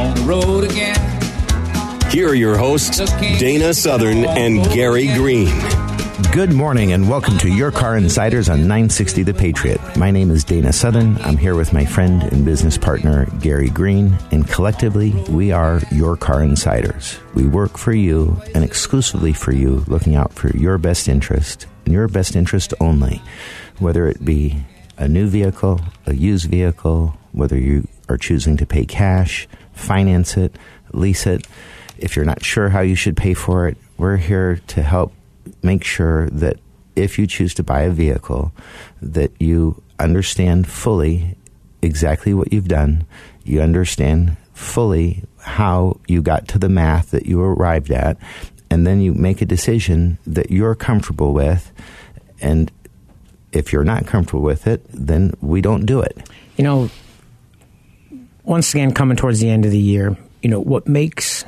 On the road again. Here are your hosts, Dana Southern and Gary Green. Good morning and welcome to Your Car Insiders on 960 The Patriot. My name is Dana Southern. I'm here with my friend and business partner, Gary Green, and collectively, we are Your Car Insiders. We work for you and exclusively for you, looking out for your best interest and your best interest only, whether it be a new vehicle, a used vehicle, whether you are choosing to pay cash, finance it, lease it. If you're not sure how you should pay for it, we're here to help make sure that if you choose to buy a vehicle, that you understand fully exactly what you've done. You understand fully how you got to the math that you arrived at, and then you make a decision that you're comfortable with. And if you're not comfortable with it, then we don't do it. you know, once again, coming towards the end of the year, you know, what makes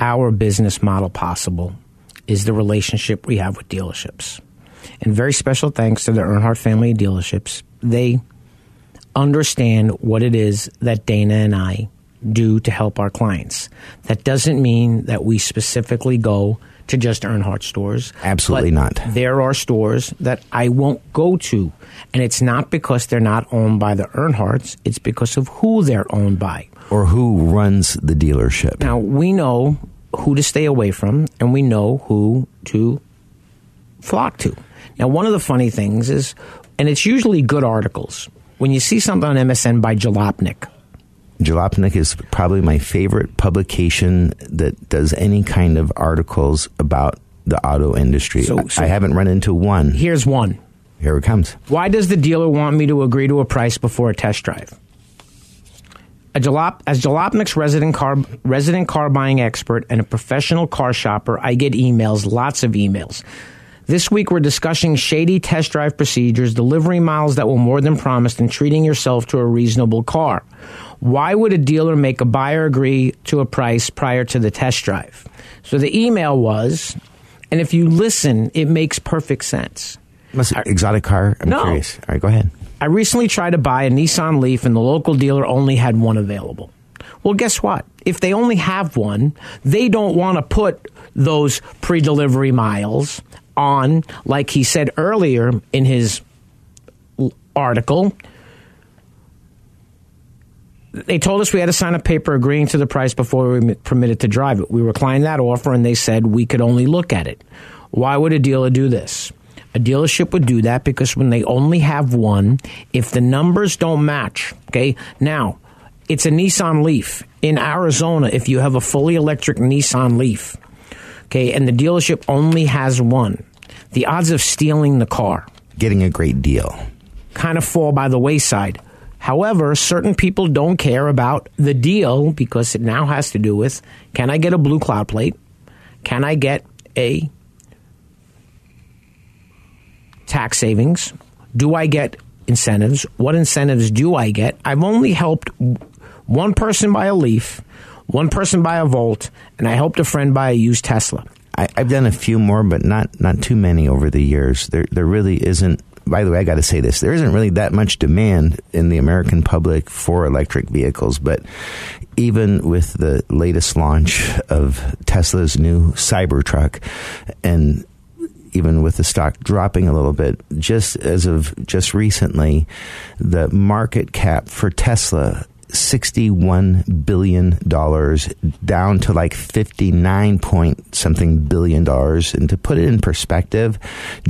our business model possible is the relationship we have with dealerships. And very special thanks to the Earnhardt family of dealerships. They understand what it is that Dana and I do to help our clients. That doesn't mean that we specifically go to just Earnhardt stores. Absolutely not. There are stores that I won't go to. And it's not because they're not owned by the Earnhardts, it's because of who they're owned by. Or who runs the dealership? Now, we know who to stay away from, and we know who to flock to. Now, one of the funny things is, and it's usually good articles, when you see something on MSN by Jalopnik, Jalopnik is probably my favorite publication that does any kind of articles about the auto industry. So- I- so- I haven't run into one. here's one. Here it comes. Why does the dealer want me to agree to a price before a test drive? A Jalop, as Jalopnik's resident car resident car buying expert and a professional car shopper, I get emails, lots of emails. This week we're discussing shady test drive procedures, delivery miles that were more than promised, and treating yourself to a reasonable car. Why would a dealer make a buyer agree to a price prior to the test drive? So the email was, and if you listen, it makes perfect sense. Must exotic car? I'm No. curious. All right, go ahead. I recently tried to buy a Nissan Leaf and the local dealer only had one available. Well, guess what? If they only have one, they don't want to put those pre delivery miles on, like he said earlier in his article. They told us we had to sign a paper agreeing to the price before we were permitted to drive it. We reclined that offer and they said we could only look at it. Why would a dealer do this? A dealership would do that because when they only have one, if the numbers don't match, okay, now it's a Nissan Leaf. In Arizona, if you have a fully electric Nissan Leaf, okay, and the dealership only has one, the odds of stealing the car Getting a great deal. kind of fall by the wayside. However, certain people don't care about the deal because it now has to do with can I get a blue cloud plate? Can I get a tax savings? Do I get incentives? What incentives do I get? I've only helped one person buy a Leaf, one person buy a Volt, and I helped a friend buy a used Tesla. I, I've done a few more, but not not too many over the years. There there really isn't. By the way, I got to say this: there isn't really that much demand in the American public for electric vehicles. But even with the latest launch of Tesla's new Cybertruck, and even with the stock dropping a little bit, just as of just recently, the market cap for Tesla $61 billion down to like 59 point something billion dollars. And to put it in perspective,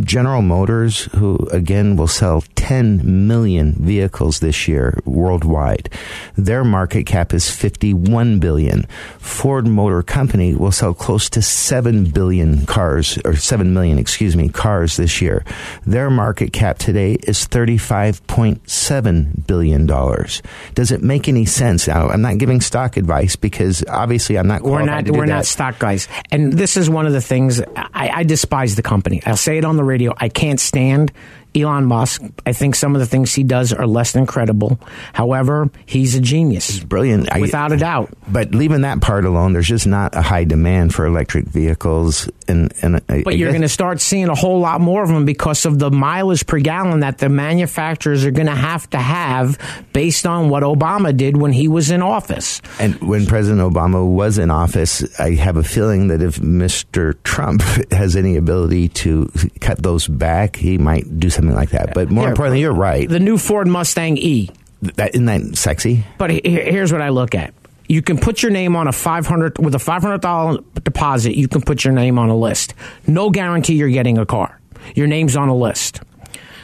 General Motors, who again will sell 10 million vehicles this year worldwide, their market cap is 51 billion. Ford Motor Company will sell close to 7 billion cars, or 7 million, excuse me, cars this year. Their market cap today is $35.7 billion. Does it make any sense? Now, I'm not giving stock advice because obviously I'm not we're not to do we're that. not stock guys and this is one of the things I, I despise the company i'll say it on the radio i can't stand elon musk i think some of the things he does are less than credible however he's a genius He's brilliant without a doubt But leaving that part alone, there's just not a high demand for electric vehicles, and and I- but I you're going to start seeing a whole lot more of them because of the mileage per gallon that the manufacturers are going to have to have based on what Obama did when he was in office. And when President Obama was in office, I have a feeling that if Mr. Trump has any ability to cut those back, he might do something like that. But more Here, importantly, you're right. The new Ford Mustang E. That, isn't that sexy? But he- here's what I look at. You can put your name on a 500 with a $500 deposit, you can put your name on a list. No guarantee you're getting a car. Your name's on a list.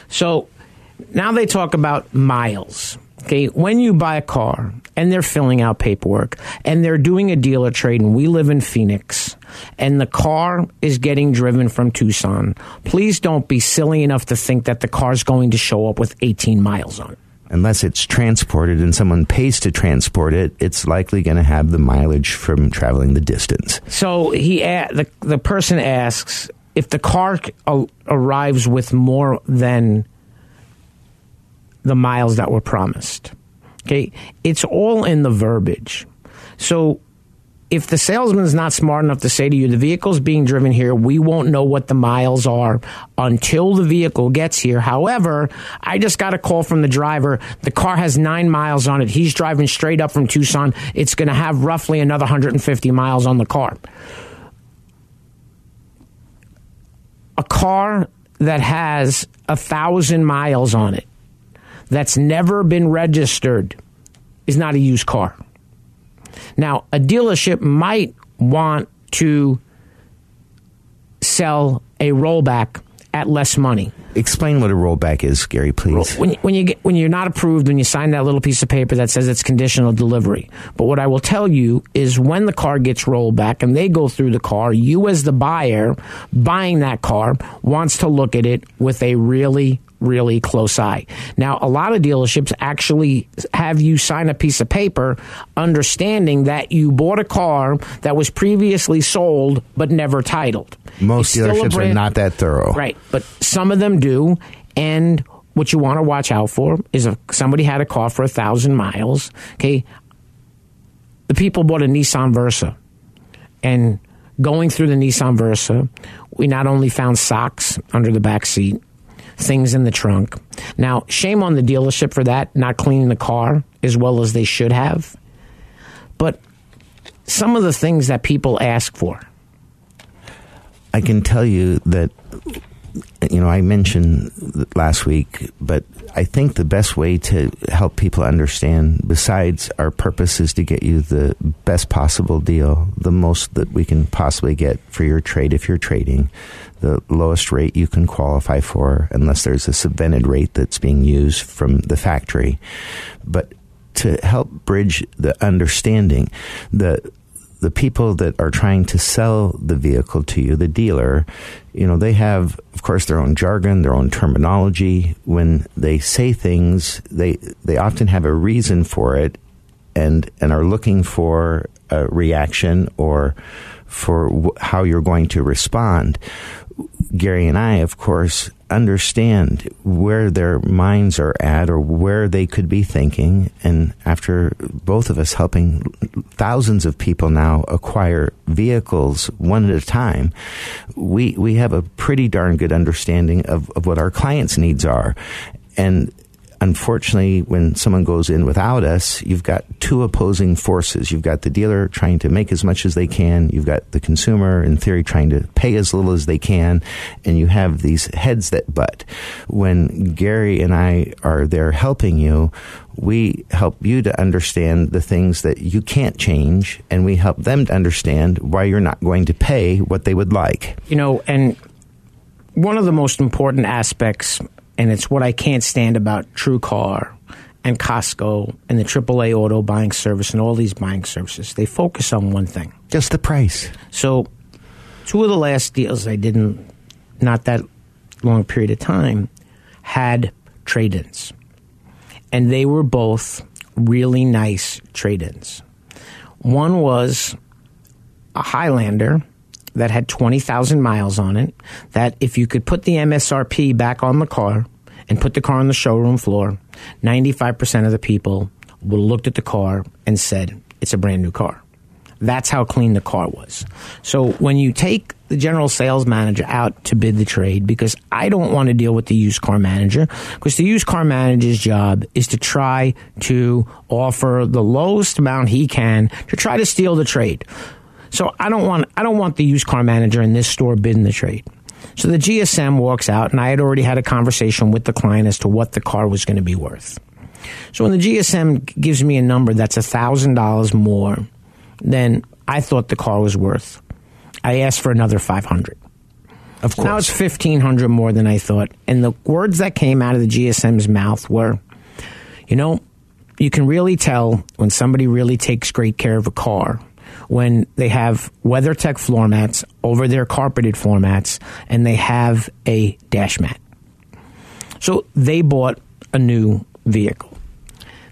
So now they talk about miles. Okay, when you buy a car and they're filling out paperwork and they're doing a dealer trade, and we live in Phoenix, and the car is getting driven from Tucson, please don't be silly enough to think that the car's going to show up with 18 miles on it. Unless it's transported and someone pays to transport it, it's likely going to have the mileage from traveling the distance. So he the the person asks if the car arrives with more than the miles that were promised. Okay, it's all in the verbiage. So if the salesman's not smart enough to say to you the vehicle's being driven here, we won't know what the miles are until the vehicle gets here. However, I just got a call from the driver. The car has nine miles on it. He's driving straight up from Tucson. It's going to have roughly another 150 miles on the car. A car that has a thousand miles on it that's never been registered is not a used car. Now, a dealership might want to sell a rollback at less money. Explain what a rollback is, Gary, please. When, when you get, when you're not approved, when you sign that little piece of paper that says it's conditional delivery. But what I will tell you is when the car gets rolled back and they go through the car, you as the buyer buying that car wants to look at it with a really really close eye. Now, a lot of dealerships actually have you sign a piece of paper understanding that you bought a car that was previously sold but never titled. Most It's dealerships are not that thorough. Right, but some of them do, and what you want to watch out for is if somebody had a car for a thousand miles. Okay, the people bought a Nissan Versa, and going through the Nissan Versa, we not only found socks under the back seat, things in the trunk. Now, shame on the dealership for that, not cleaning the car as well as they should have. But some of the things that people ask for. I can tell you that, you know, I mentioned last week, but I think the best way to help people understand, besides our purpose, is to get you the best possible deal, the most that we can possibly get for your trade if you're trading, the lowest rate you can qualify for, unless there's a subvented rate that's being used from the factory. But to help bridge the understanding, the the people that are trying to sell the vehicle to you, the dealer, you know, they have, of course, their own jargon, their own terminology. When they say things, they they often have a reason for it, and and are looking for a reaction or for w- how you're going to respond. Gary and I, of course, understand where their minds are at or where they could be thinking. And after both of us helping thousands of people now acquire vehicles one at a time, we, we have a pretty darn good understanding of, of what our clients' needs are. And unfortunately, when someone goes in without us, you've got two opposing forces. You've got the dealer trying to make as much as they can. You've got the consumer, in theory, trying to pay as little as they can. And you have these heads that butt. When Gary and I are there helping you, we help you to understand the things that you can't change, and we help them to understand why you're not going to pay what they would like. You know, and one of the most important aspects, and it's what I can't stand about TrueCar and Costco and the AAA auto buying service and all these buying services, they focus on one thing. Just the price. So, two of the last deals I did in not that long period of time had trade ins. And they were both really nice trade ins. One was a Highlander that had 20,000 miles on it, that if you could put the MSRP back on the car and put the car on the showroom floor, 95% of the people would looked at the car and said, it's a brand new car. That's how clean the car was. So when you take the general sales manager out to bid the trade, because I don't want to deal with the used car manager, because the used car manager's job is to try to offer the lowest amount he can to try to steal the trade. So I don't want I don't want the used car manager in this store bidding the trade. So the GSM walks out, and I had already had a conversation with the client as to what the car was going to be worth. So when the GSM gives me a number that's thousand dollars more than I thought the car was worth, I asked for another five hundred. Of course. Now it's fifteen hundred more than I thought, and the words that came out of the GSM's mouth were, you know, you can really tell when somebody really takes great care of a car when they have WeatherTech floor mats over their carpeted floor mats and they have a dash mat. So they bought a new vehicle.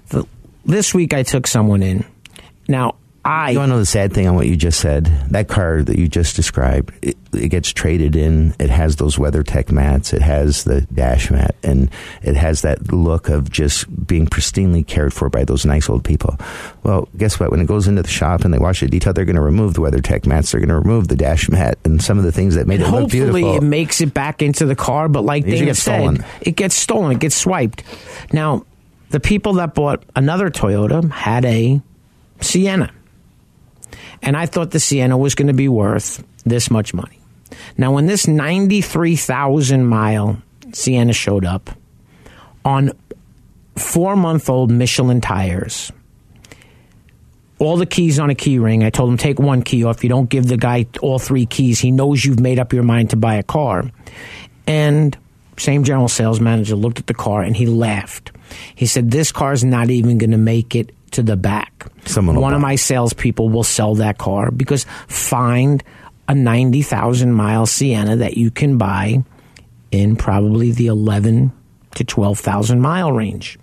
The, this week I took someone in. Now I You want to know the sad thing on what you just said? That car that you just described, it, it gets traded in. It has those WeatherTech mats. It has the dash mat, and it has that look of just being pristinely cared for by those nice old people. Well, guess what? When it goes into the shop and they wash it detail, they're going to remove the WeatherTech mats. They're going to remove the dash mat and some of the things that made it look hopefully beautiful. it makes it back into the car, but like gets said, stolen. it gets stolen, it gets swiped. Now, the people that bought another Toyota had a Sienna. And I thought the Sienna was going to be worth this much money. Now, when this 93,000 mile Sienna showed up on four month old Michelin tires, all the keys on a key ring. I told him take one key off. You don't give the guy all three keys. He knows you've made up your mind to buy a car. And same general sales manager looked at the car and he laughed. He said, "This car's not even going to make it to the back. Someone one of my salespeople will sell that car because find a ninety thousand mile Sienna that you can buy in probably the eleven to twelve thousand mile range."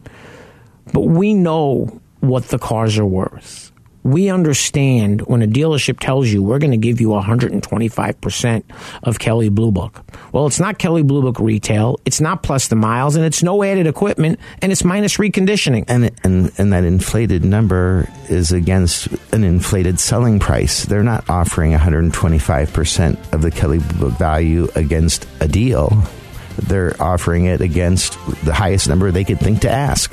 But we know what the cars are worth. We understand when a dealership tells you we're going to give you 125% of Kelley Blue Book. Well, it's not Kelley Blue Book retail, it's not plus the miles, and it's no added equipment, and it's minus reconditioning. and and and that inflated number is against an inflated selling price. They're not offering 125% of the Kelley Blue Book value against a deal. They're offering it against the highest number they could think to ask.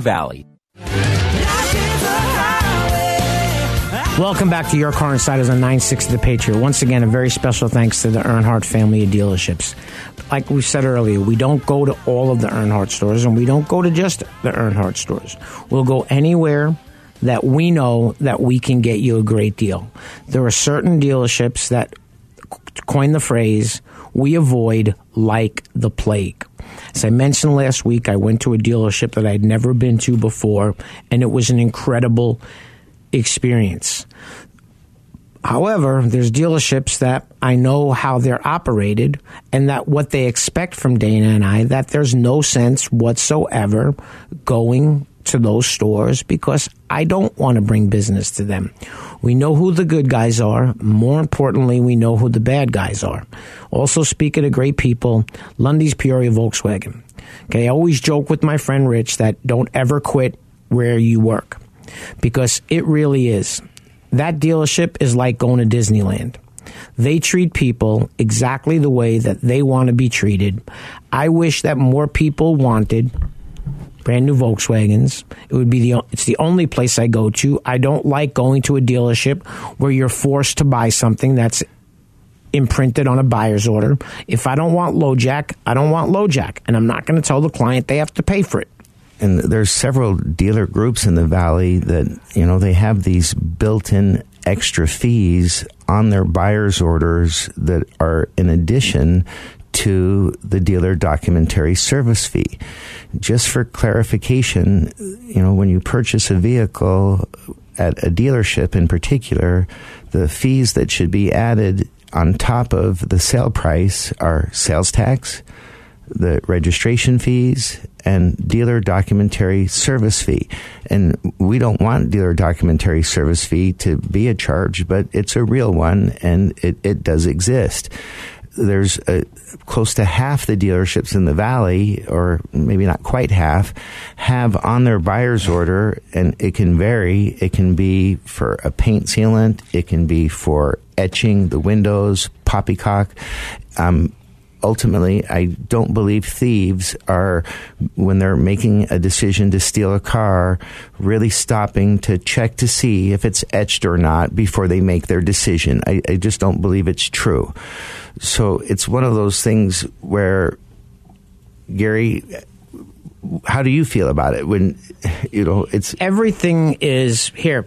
Valley. Welcome back to Your Car Insiders on 960 The Patriot. Once again, a very special thanks to the Earnhardt family of dealerships. Like we said earlier, we don't go to all of the Earnhardt stores and we don't go to just the Earnhardt stores. We'll go anywhere that we know that we can get you a great deal. There are certain dealerships that coin the phrase, we avoid like the plague. As I mentioned last week, I went to a dealership that I'd never been to before, and it was an incredible experience. However, there's dealerships that I know how they're operated and that what they expect from Dana and I, that there's no sense whatsoever going to those stores because I don't want to bring business to them. We know who the good guys are. More importantly, we know who the bad guys are. Also, speaking of great people, Lunde's Peoria Volkswagen. Okay, I always joke with my friend Rich that don't ever quit where you work because it really is. That dealership is like going to Disneyland. They treat people exactly the way that they want to be treated. I wish that more people wanted brand new Volkswagens. It would be the it's the only place I go to. I don't like going to a dealership where you're forced to buy something that's imprinted on a buyer's order. If I don't want LoJack, I don't want LoJack, and I'm not going to tell the client they have to pay for it. and there's several dealer groups in the valley that you know they have these built-in extra fees on their buyer's orders that are in addition to the dealer documentary service fee. Just for clarification, you know, when you purchase a vehicle at a dealership in particular, the fees that should be added on top of the sale price are sales tax, the registration fees and dealer documentary service fee. And we don't want dealer documentary service fee to be a charge, but it's a real one and it, it does exist. There's a, close to half the dealerships in the valley, or maybe not quite half, have on their buyer's order, and it can vary. It can be for a paint sealant, it can be for etching the windows, poppycock. Um, ultimately, I don't believe thieves are, when they're making a decision to steal a car, really stopping to check to see if it's etched or not before they make their decision. I, I just don't believe it's true. So it's one of those things where, Gary, how do you feel about it when, you know, it's. Everything is here.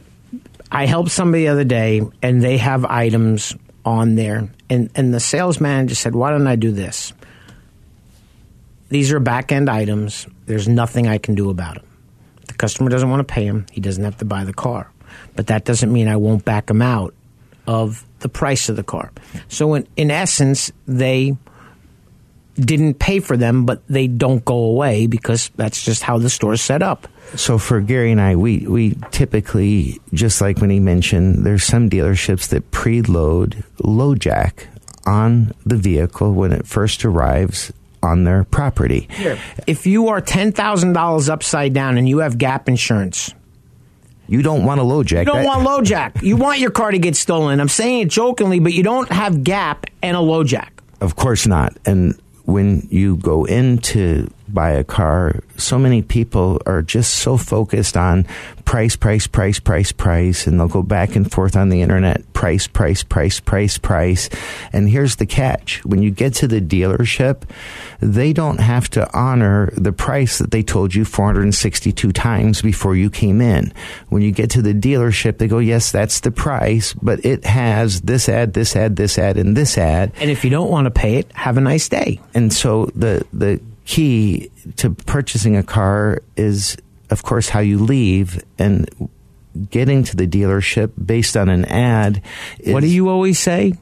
I helped somebody the other day, and they have items on there, and and the sales manager said, "Why don't I do this? These are back end items. There's nothing I can do about them. The customer doesn't want to pay him. He doesn't have to buy the car, but that doesn't mean I won't back him out of the price of the car. So in in essence, they." Didn't pay for them, but they don't go away because that's just how the store's set up. So for Gary and I, we, we typically, just like when he mentioned, there's some dealerships that preload LoJack on the vehicle when it first arrives on their property. If you are ten thousand dollars upside down and you have gap insurance, You don't want a LoJack. you don't That- want LoJack. You want your car to get stolen. I'm saying it jokingly, but you don't have gap and a LoJack. Of course not. And when you go in to buy a car, so many people are just so focused on price, price, price, price, price, and they'll go back and forth on the internet price, price, price, price, price. And here's the catch when you get to the dealership, they don't have to honor the price that they told you 462 times before you came in. When you get to the dealership, they go, yes, that's the price, but it has this ad, this ad, this ad, and this ad. And if you don't want to pay it, have a nice day. And so the the key to purchasing a car is, of course, how you leave and getting to the dealership based on an ad. Is, What do you always say?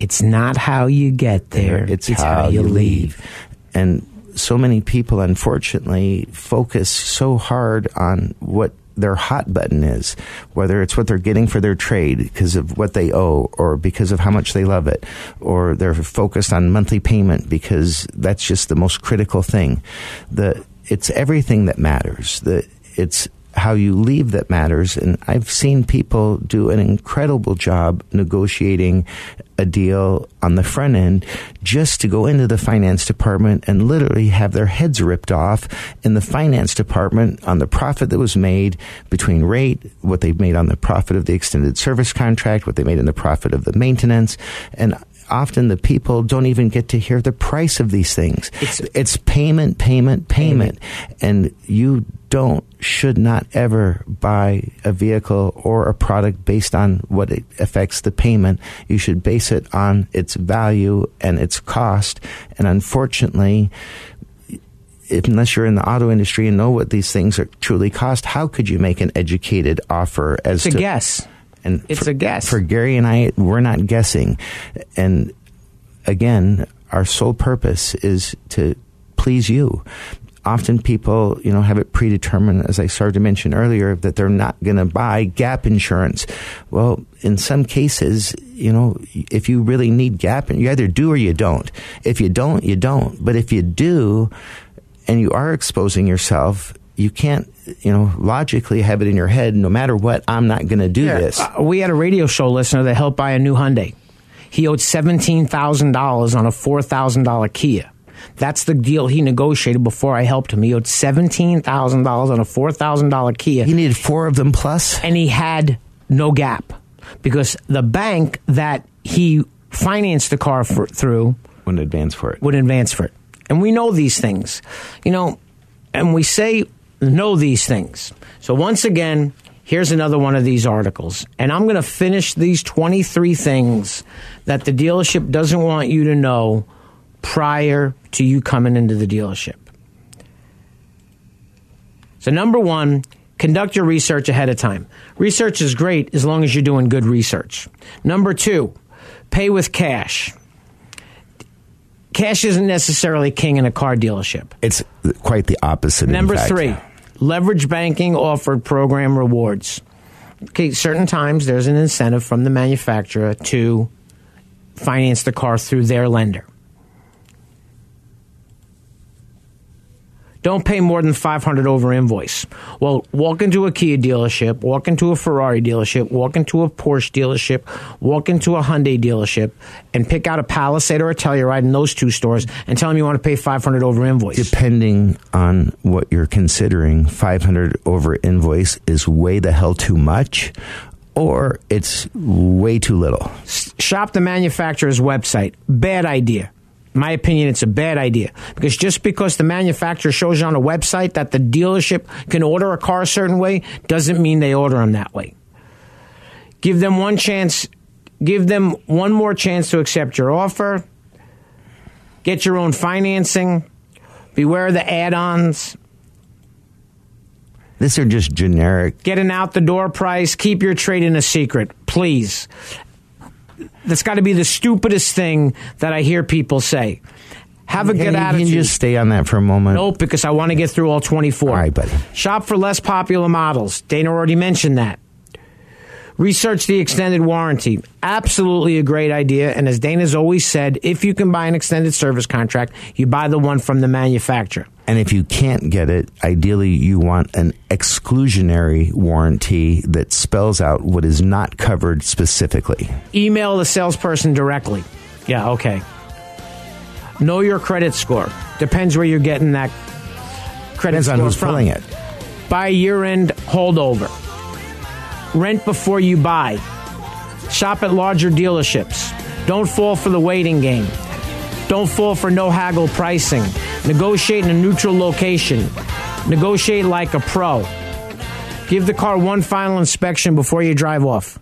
It's not how you get there. It's, how, you leave. And so many people, unfortunately, focus so hard on what their hot button is, whether it's what they're getting for their trade because of what they owe or because of how much they love it, or they're focused on monthly payment because that's just the most critical thing. The it's everything that matters. The it's how you leave that matters. And I've seen people do an incredible job negotiating a deal on the front end just to go into the finance department and literally have their heads ripped off in the finance department on the profit that was made between rate, what they made on the profit of the extended service contract, what they made in the profit of the maintenance. And often the people don't even get to hear the price of these things. It's, it's payment, payment, payment. And you don't, should not ever buy a vehicle or a product based on what it affects the payment. You should base it on its value and its cost. And unfortunately, unless you're in the auto industry and know what these things are truly cost, how could you make an educated offer as It's a to guess. And It's for, a guess. For Gary and I, we're not guessing. And again, our sole purpose is to please you. Often people, you know, have it predetermined, as I started to mention earlier, that they're not going to buy gap insurance. Well, in some cases, you know, if you really need gap, you either do or you don't. If you don't, you don't. But if you do, and you are exposing yourself, you can't, you know, logically have it in your head, no matter what, I'm not going to do Yeah, this. uh, we had a radio show listener that helped buy a new Hyundai. He owed seventeen thousand dollars on a four thousand dollar Kia. That's the deal he negotiated before I helped him. He owed seventeen thousand dollars on a four thousand dollar Kia. He needed four of them plus, and he had no gap because the bank that he financed the car for, through wouldn't advance for it. Wouldn't advance for it, and we know these things, you know, and we say know these things. So once again, here's another one of these articles, and I'm going to finish these 23 things that the dealership doesn't want you to know prior to you coming into the dealership. So, number one, conduct your research ahead of time. Research is great as long as you're doing good research. Number two, pay with cash. Cash isn't necessarily king in a car dealership. It's quite the opposite. Number three, leverage banking offered program rewards. Okay, certain times there's an incentive from the manufacturer to finance the car through their lender. Don't pay more than 500 over invoice. Well, walk into a Kia dealership, walk into a Ferrari dealership, walk into a Porsche dealership, walk into a Hyundai dealership, and pick out a Palisade or a Telluride in those two stores and tell them you want to pay 500 over invoice. Depending on what you're considering, 500 over invoice is way the hell too much, or it's way too little. shop the manufacturer's website. Bad idea. My opinion, it's a bad idea because just because the manufacturer shows you on a website that the dealership can order a car a certain way doesn't mean they order them that way. Give them one chance. Give them one more chance to accept your offer. Get your own financing. Beware of the add-ons. These are just generic. Get an out the door price. Keep your trade in a secret, please. That's got to be the stupidest thing that I hear people say. Have a Hey, good attitude. can you just stay on that for a moment. Nope, because I want to get through all 24. All right, buddy. Shop for less popular models. Dana already mentioned that. Research the extended warranty. Absolutely a great idea. And as Dana's always said, if you can buy an extended service contract, you buy the one from the manufacturer. And if you can't get it, ideally you want an exclusionary warranty that spells out what is not covered specifically. Email the salesperson directly. Yeah, okay. Know your credit score. Depends where you're getting that credit Depends on who's from. pulling it. Buy year end holdover. Rent before you buy. Shop at larger dealerships. Don't fall for the waiting game. Don't fall for no haggle pricing. Negotiate in a neutral location. Negotiate like a pro. Give the car one final inspection before you drive off.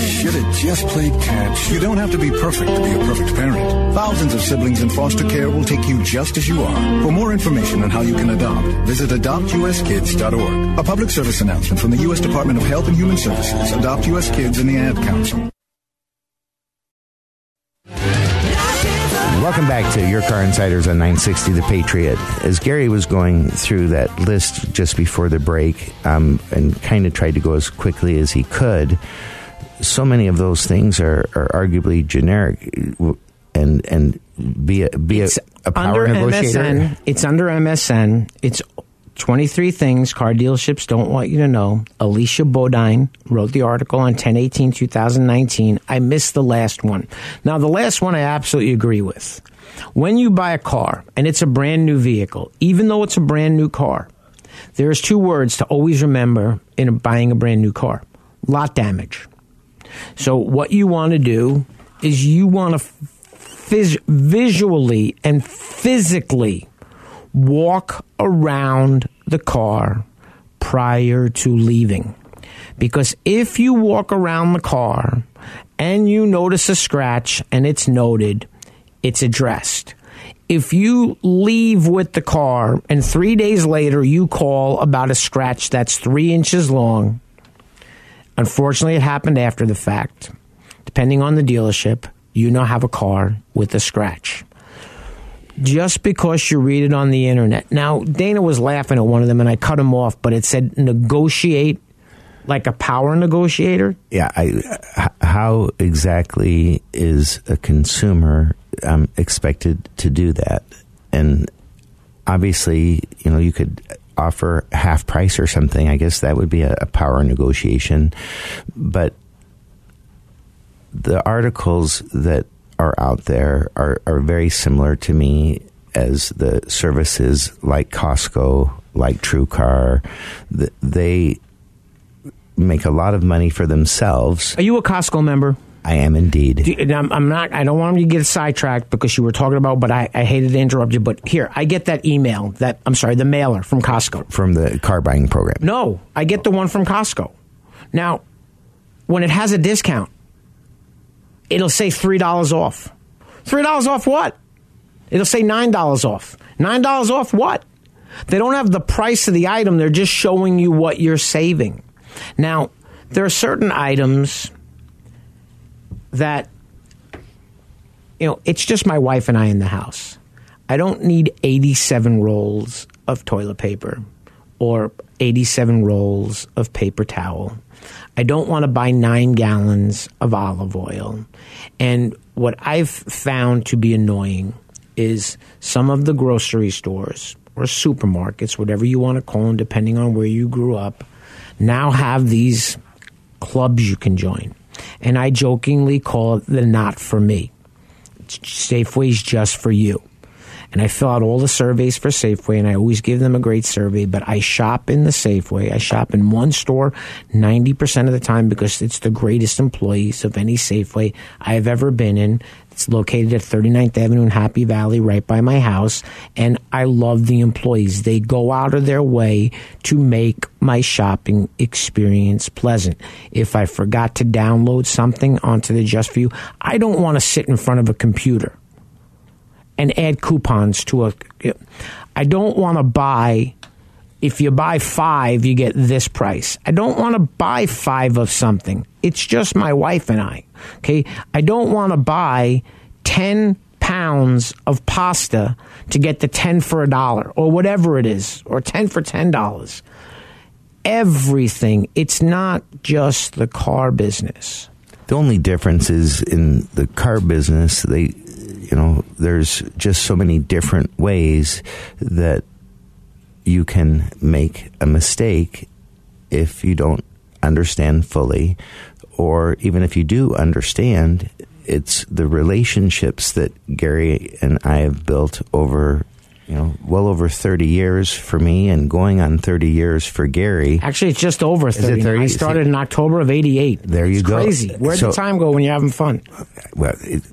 Should have just played catch. You don't have to be perfect to be a perfect parent. Thousands of siblings in foster care will take you just as you are. For more information on how you can adopt, visit adoptuskids.org. A public service announcement from the U.S. Department of Health and Human Services, Adopt U.S. Kids, and the Ad Council. Welcome back to Your Car Insiders on 960 The Patriot. As Gary was going through that list just before the break um, and kind of tried to go as quickly as he could, so many of those things are, are arguably generic and and be a, be a, a power under negotiator. MSN. It's under MSN. It's 23 things car dealerships don't want you to know. Alicia Bodine wrote the article on 1018 2019. I missed the last one. Now, the last one I absolutely agree with. When you buy a car and it's a brand new vehicle, even though it's a brand new car, there's two words to always remember in buying a brand new car lot damage. So, what you want to do is you want to phys- visually and physically walk around the car prior to leaving. Because if you walk around the car and you notice a scratch and it's noted, it's addressed. If you leave with the car and three days later you call about a scratch that's three inches long, unfortunately it happened after the fact. Depending on the dealership, you now have a car with a scratch just because you read it on the internet. Now, Dana was laughing at one of them and I cut him off, but it said negotiate like a power negotiator. Yeah, I, how exactly is a consumer um, expected to do that? And obviously, you know, you could offer half price or something. I guess that would be a, a power negotiation. But the articles that are out there are, are very similar to me as the services like Costco, like TrueCar. Th- They make a lot of money for themselves. Are you a Costco member? I am indeed. You- I'm, I'm not. I don't want you to get sidetracked because you were talking about. But I, I hated to interrupt you. But here, I get that email. That I'm sorry, the mailer from Costco. From the car buying program. No, I get the one from Costco. Now, when it has a discount, it'll say $3 off. $3 off what? It'll say $9 off. $9 off what? They don't have the price of the item, they're just showing you what you're saving. Now, there are certain items that, you know, it's just my wife and I in the house. I don't need 87 rolls of toilet paper or 87 rolls of paper towel. I don't want to buy nine gallons of olive oil. And what I've found to be annoying is some of the grocery stores or supermarkets, whatever you want to call them, depending on where you grew up, now have these clubs you can join. And I jokingly call it the not for me. Safeway's just for you and I fill out all the surveys for Safeway, and I always give them a great survey. But I shop in the Safeway. I shop in one store 90% of the time because it's the greatest employees of any Safeway I have ever been in. It's located at 39th Avenue in Happy Valley, right by my house. And I love the employees. They go out of their way to make my shopping experience pleasant. If I forgot to download something onto the Just For You, I don't want to sit in front of a computer and add coupons to a. I don't want to buy. If you buy five, you get this price. I don't want to buy five of something. It's just my wife and I. Okay. I don't want to buy 10 pounds of pasta to get the 10 for a dollar or whatever it is, or 10 for $10. Everything. It's not just the car business. The only difference is in the car business, they you know, there's just so many different ways that you can make a mistake if you don't understand fully, or even if you do understand, it's the relationships that Gary and I have built over you know, well over 30 years for me and going on 30 years for Gary. Actually, it's just over 30. 30? I started in October of 88. There you it's go. crazy. Where'd so, the time go when you're having fun? Well, it,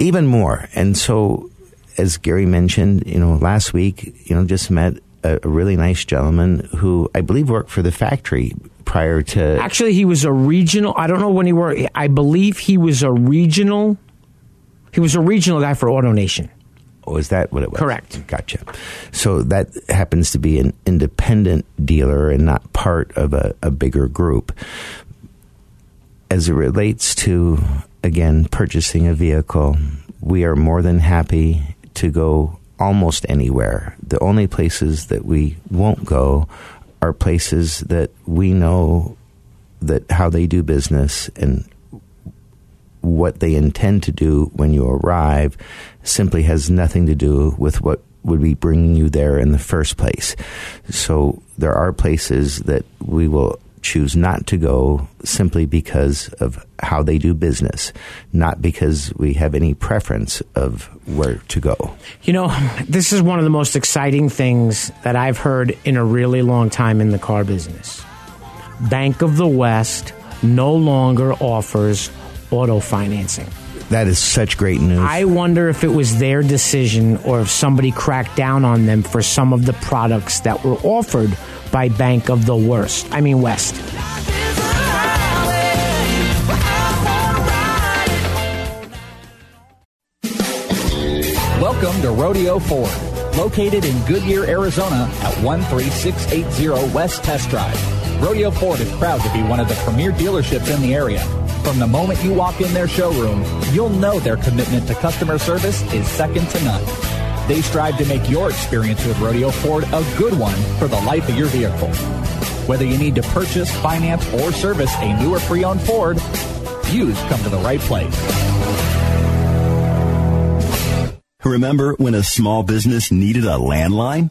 even more. And so, as Gary mentioned, you know, last week, you know, just met a, a really nice gentleman who I believe worked for the factory prior to. Actually, he was a regional. I don't know when he worked. I believe he was a regional. He was a regional guy for AutoNation. Oh, is that what it was? Correct. Gotcha. So that happens to be an independent dealer and not part of a, a bigger group. As it relates to again, purchasing a vehicle, we are more than happy to go almost anywhere. The only places that we won't go are places that we know that how they do business and what they intend to do when you arrive simply has nothing to do with what would be bringing you there in the first place. So there are places that we will choose not to go simply because of how they do business, not because we have any preference of where to go. You know, this is one of the most exciting things that I've heard in a really long time in the car business. Bank of the West no longer offers auto financing. That is such great news. I wonder if it was their decision or if somebody cracked down on them for some of the products that were offered by Bank of the Worst. I mean, West. Welcome to Rodeo Ford, located in Goodyear, Arizona at 13680 West Test Drive. Rodeo Ford is proud to be one of the premier dealerships in the area. From the moment you walk in their showroom, you'll know their commitment to customer service is second to none. They strive to make your experience with Rodeo Ford a good one for the life of your vehicle. Whether you need to purchase, finance, or service a new or pre-owned Ford, you've come to the right place. Remember when a small business needed a landline?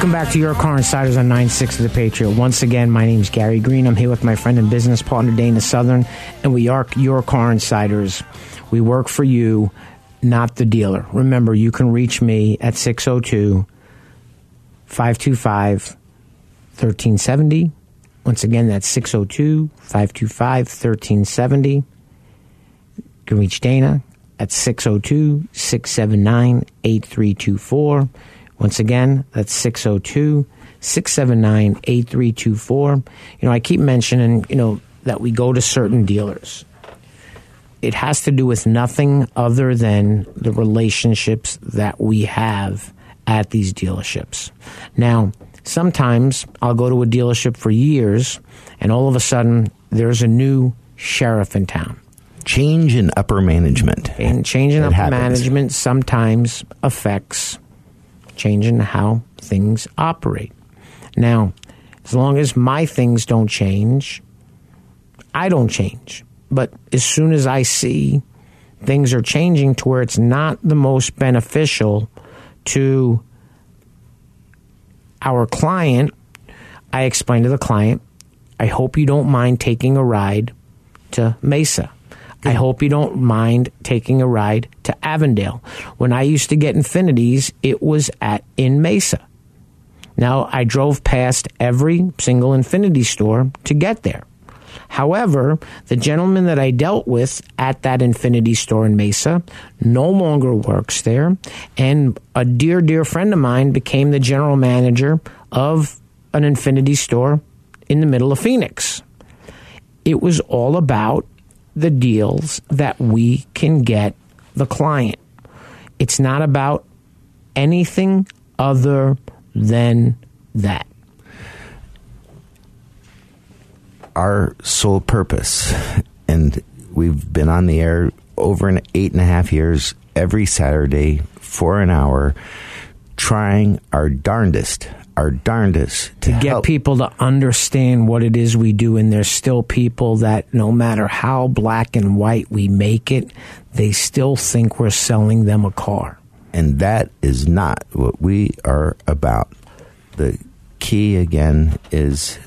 Welcome back to Your Car Insiders on 960 The Patriot. Once again, my name is Gary Green. I'm here with my friend and business partner, Dana Southern, and we are Your Car Insiders. We work for you, not the dealer. Remember, you can reach me at 602 525 1370. Once again, that's 602 525 1370. You can reach Dana at 602 679 8324. Once again, that's 602 679 8324. You know, I keep mentioning, you know, that we go to certain dealers. It has to do with nothing other than the relationships that we have at these dealerships. Now, sometimes I'll go to a dealership for years and all of a sudden there's a new sheriff in town. Change in upper management. And change in upper happens. management sometimes affects changing how things operate. Now, as long as my things don't change, I don't change. But as soon as I see things are changing to where it's not the most beneficial to our client, I explain to the client, I hope you don't mind taking a ride to Mesa. I hope you don't mind taking a ride to Avondale. When I used to get Infinitis, it was at in Mesa. Now I drove past every single Infiniti store to get there. However, the gentleman that I dealt with at that Infiniti store in Mesa no longer works there, and a dear, dear friend of mine became the general manager of an Infiniti store in the middle of Phoenix. It was all about the deals that we can get the client. It's not about anything other than that. our sole purpose, and we've been on the air over an eight and a half years every Saturday for an hour, trying our darndest, our darndest to, to get help people to understand what it is we do and there's still people that no matter how black and white we make it they still think we're selling them a car and that is not what we are about. The key again is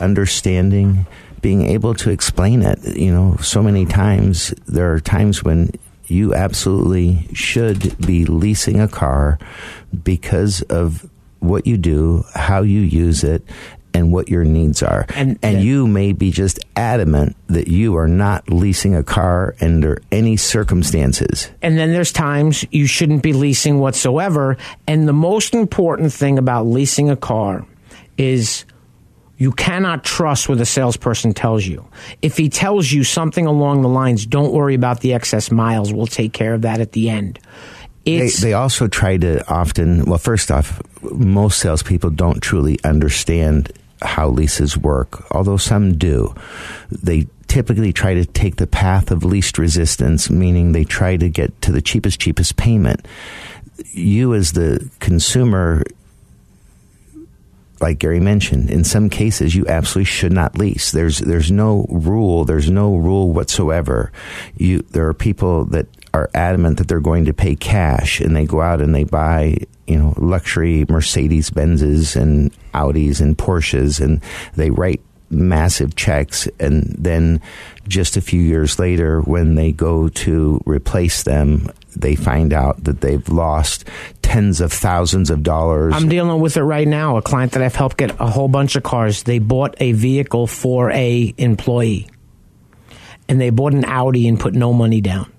understanding, being able to explain it. You know, so many times there are times when you absolutely should be leasing a car because of what you do, how you use it, and what your needs are. And, you may be just adamant that you are not leasing a car under any circumstances. and then there's times you shouldn't be leasing whatsoever and the most important thing about leasing a car is you cannot trust what a salesperson tells you. If he tells you something along the lines, don't worry about the excess miles, we'll take care of that at the end. They, they also try to often, well, first off, most salespeople don't truly understand how leases work, although some do. They typically try to take the path of least resistance, meaning they try to get to the cheapest, cheapest payment. You, as the consumer, like Gary mentioned, in some cases you absolutely should not lease. There's there's no rule. There's no rule whatsoever. You there are people that are adamant that they're going to pay cash, and they go out and they buy you know luxury Mercedes Benzes and Audis and Porsches, and they write massive checks, and then just a few years later, when they go to replace them. They find out that they've lost tens of thousands of dollars. I'm dealing with it right now. A client that I've helped get a whole bunch of cars. They bought a vehicle for a employee, and they bought an Audi and put no money down.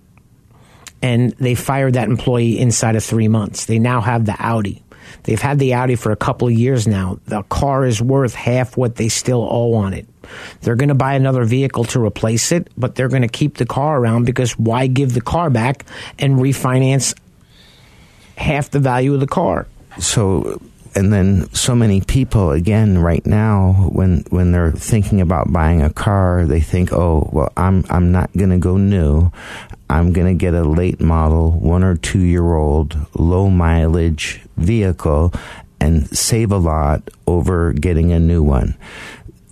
And they fired that employee inside of three months. They now have the Audi. They've had the Audi for a couple of years now. The car is worth half what they still owe on it. They're going to buy another vehicle to replace it, but they're going to keep the car around because why give the car back and refinance half the value of the car? so and then so many people again right now when when they're thinking about buying a car they think oh well i'm i'm not going to go new. I'm going to get a late model 1 or 2 year old low mileage vehicle and save a lot over getting a new one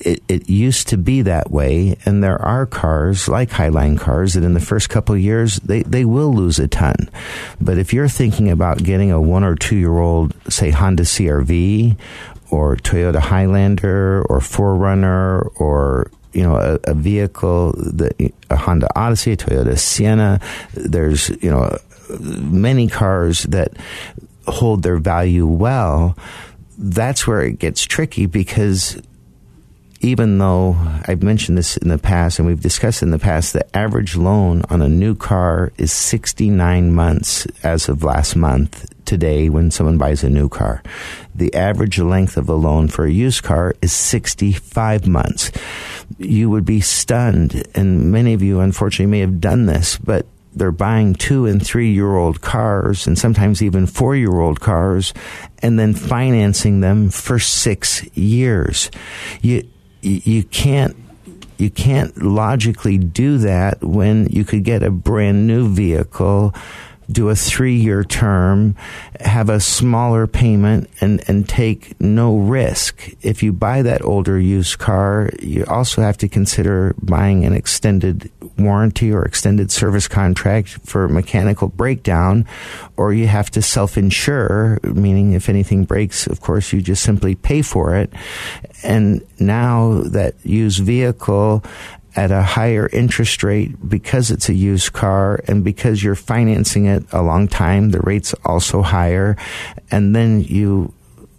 it, it used to be that way, and there are cars like Highline cars that in the first couple of years they, they will lose a ton. But if you're thinking about getting a one or two year old, say Honda CRV or Toyota Highlander or 4Runner or you know a, a vehicle, the, a Honda Odyssey, a Toyota Sienna, there's you know many cars that hold their value well. That's where it gets tricky because even though I've mentioned this in the past and we've discussed in the past, the average loan on a new car is 69 months as of last month today when someone buys a new car. The average length of a loan for a used car is 65 months. You would be stunned, and many of you unfortunately may have done this, but they're buying two and three year old cars and sometimes even four year old cars and then financing them for six years. You, you can't you can't logically do that when you could get a brand new vehicle do a three year term, have a smaller payment, and, and take no risk. If you buy that older used car, you also have to consider buying an extended warranty or extended service contract for mechanical breakdown, or you have to self insure, meaning if anything breaks, of course, you just simply pay for it. And now that used vehicle at a higher interest rate because it's a used car and because you're financing it a long time, the rate's also higher. And then you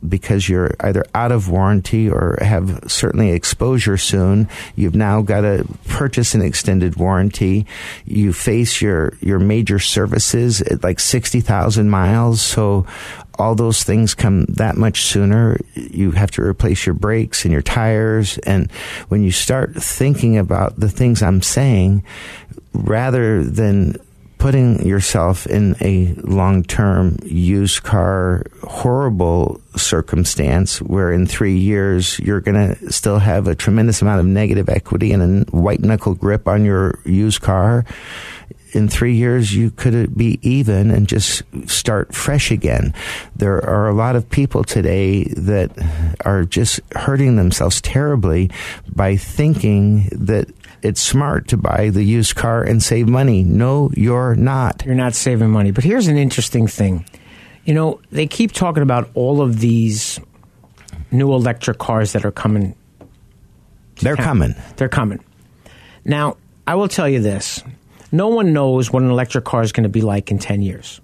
because you're either out of warranty or have certainly exposure soon. You've now got to purchase an extended warranty. You face your, your major services at like 60,000 miles. So all those things come that much sooner. You have to replace your brakes and your tires. And when you start thinking about the things I'm saying, rather than putting yourself in a long term used car horrible circumstance where in three years you're going to still have a tremendous amount of negative equity and a white knuckle grip on your used car in three years you could uh, be even and just start fresh again. There are a lot of people today that are just hurting themselves terribly by thinking that it's smart to buy the used car and save money. No, you're not. You're not saving money. But here's an interesting thing. You know, they keep talking about all of these new electric cars that are coming. They're town. coming. They're coming. Now, I will tell you this no one knows what an electric car is going to be like in 10 years.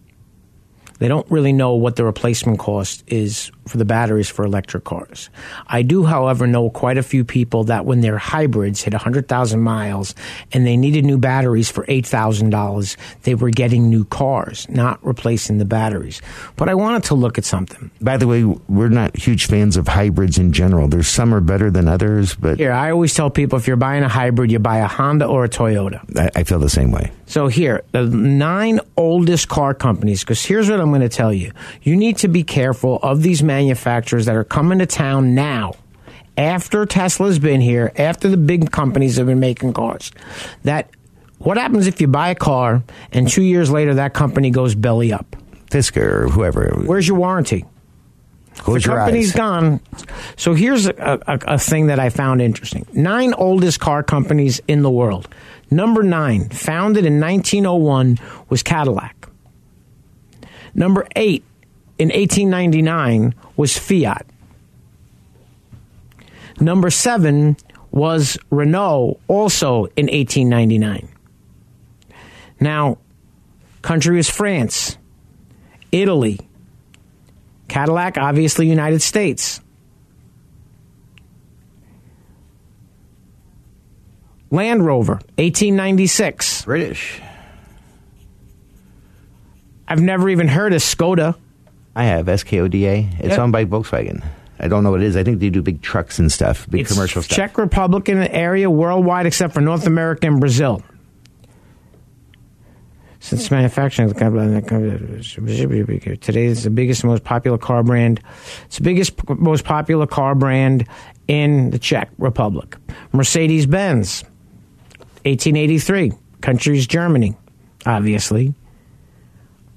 They don't really know what the replacement cost is for the batteries for electric cars. I do, however, know quite a few people that when their hybrids hit 100,000 miles and they needed new batteries for $8,000, they were getting new cars, not replacing the batteries. But I wanted to look at something. By the way, we're not huge fans of hybrids in general. There's some are better than others, but. Here, I always tell people if you're buying a hybrid, you buy a Honda or a Toyota. I, I feel the same way. So here, the nine oldest car companies, because here's what I'm going to tell you. You need to be careful of these manufacturers that are coming to town now. After Tesla's been here, after the big companies have been making cars, that what happens if you buy a car and two years later that company goes belly up? Fisker or whoever. Where's your warranty? Close the company's eyes. gone. So here's a, a, a thing that I found interesting. Nine oldest car companies in the world. Number nine, founded in 1901, was Cadillac. Number eight, in 1899, was Fiat. Number seven was Renault, also in 1899. Now, country was France, Italy, Cadillac, obviously, United States. Land Rover, 1896. British. I've never even heard of Skoda. I have SKODA. It's Yeah. owned by Volkswagen. I don't know what it is. I think they do big trucks and stuff, big It's commercial stuff. Czech Republic in the area worldwide except for North America and Brazil. Since manufacturing, today is the biggest, most popular car brand. It's the biggest, most popular car brand in the Czech Republic. Mercedes Benz, 1883. Country is Germany, obviously.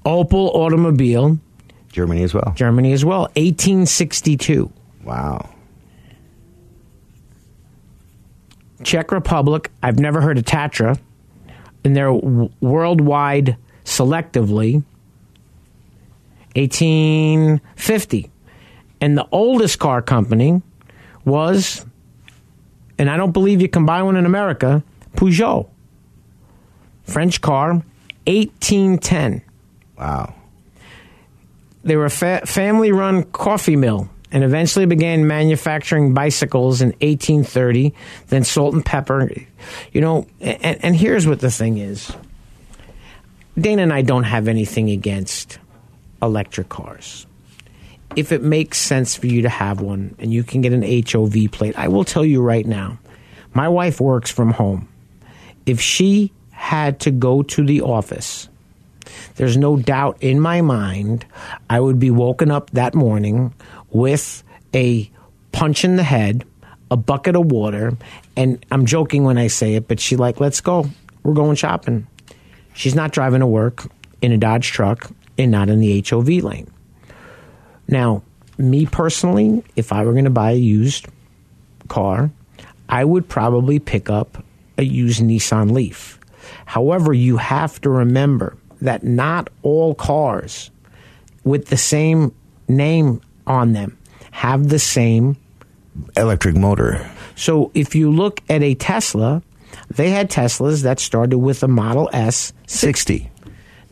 Opel Automobile, Germany as well. Germany as well, 1862. Wow. Czech Republic, I've never heard of Tatra, and they're w- worldwide selectively 1850. And the oldest car company was, and I don't believe you can buy one in America, Peugeot. French car, 1810. Wow. They were a fa- family run coffee mill and eventually began manufacturing bicycles in 1830, then salt and pepper. You know, and, and here's what the thing is Dana and I don't have anything against electric cars. If it makes sense for you to have one and you can get an HOV plate, I will tell you right now, my wife works from home. If she had to go to the office, there's no doubt in my mind I would be woken up that morning with a punch in the head, a bucket of water, and I'm joking when I say it, but she like, let's go. We're going shopping. She's not driving to work in a Dodge truck and not in the HOV lane. Now, me personally, if I were going to buy a used car, I would probably pick up a used Nissan Leaf. However, you have to remember that not all cars with the same name on them have the same electric motor. So if you look at a Tesla, they had Teslas that started with a Model S 60.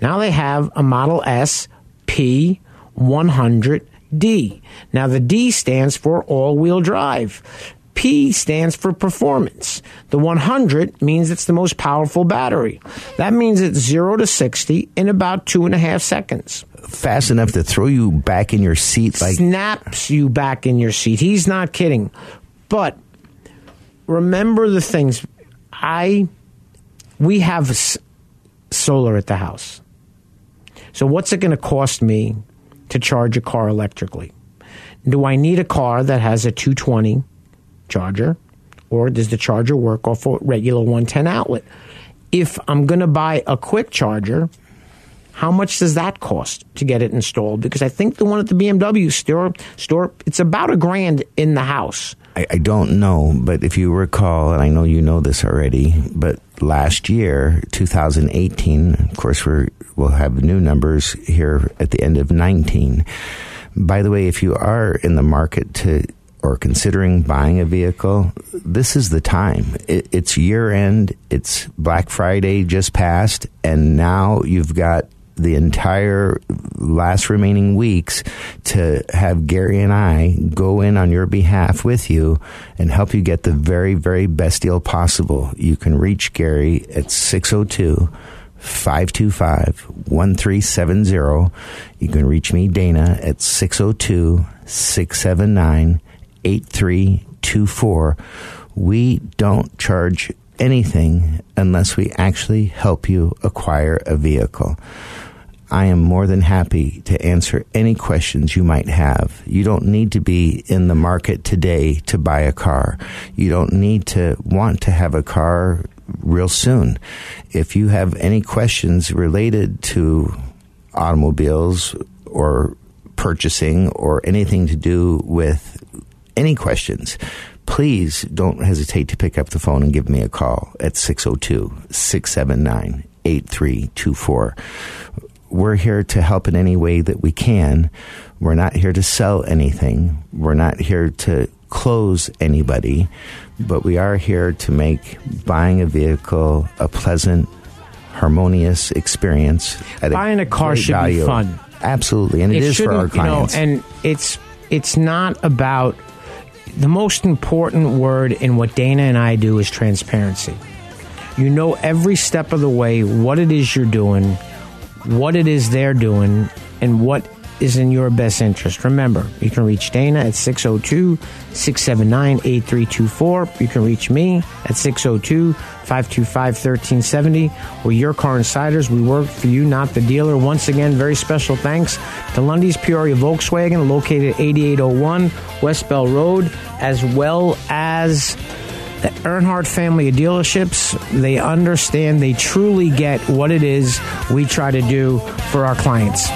Now they have a Model S P100D. Now the D stands for all wheel drive. P stands for performance. The 100 means it's the most powerful battery. That means it's 0 to 60 in about two and a half seconds. Fast enough to throw you back in your seat like Snaps you back in your seat. He's not kidding. But remember the things. I, we have s- solar at the house. So what's it going to cost me to charge a car electrically? Do I need a car that has a 220 charger, or does the charger work off a regular 110 outlet? If I'm going to buy a quick charger, how much does that cost to get it installed? Because I think the one at the BMW store, store it's about a grand in the house. I, I don't know, but if you recall, and I know you know this already, but last year, 2018, of course, we're, we'll have new numbers here at the end of 19. By the way, if you are in the market to or considering buying a vehicle, this is the time. It, it's year end, it's Black Friday just passed, and now you've got the entire last remaining weeks to have Gary and I go in on your behalf with you and help you get the very, very best deal possible. You can reach Gary at 602 525 1370. You can reach me, Dana, at 602 679 8324. We don't charge anything unless we actually help you acquire a vehicle. I am more than happy to answer any questions you might have. You don't need to be in the market today to buy a car. You don't need to want to have a car real soon. If you have any questions related to automobiles or purchasing or anything to do with any questions, please don't hesitate to pick up the phone and give me a call at 602 679 8324. We're here to help in any way that we can. We're not here to sell anything. We're not here to close anybody, but we are here to make buying a vehicle a pleasant, harmonious experience. At Buying a car great should be fun. Absolutely, and it is for our shouldn't, you know, clients. and it's it's not about the most important word in what Dana and I do is transparency. You know every step of the way what it is you're doing, what it is they're doing, and what is in your best interest. Remember, you can reach Dana at 602 679 8324. You can reach me at 602 525 1370. We're your car insiders. We work for you, not the dealer. Once again, very special thanks to Lunde's Peoria Volkswagen, located at 8801 West Bell Road, as well as the Earnhardt family of dealerships, they understand, they truly get what it is we try to do for our clients.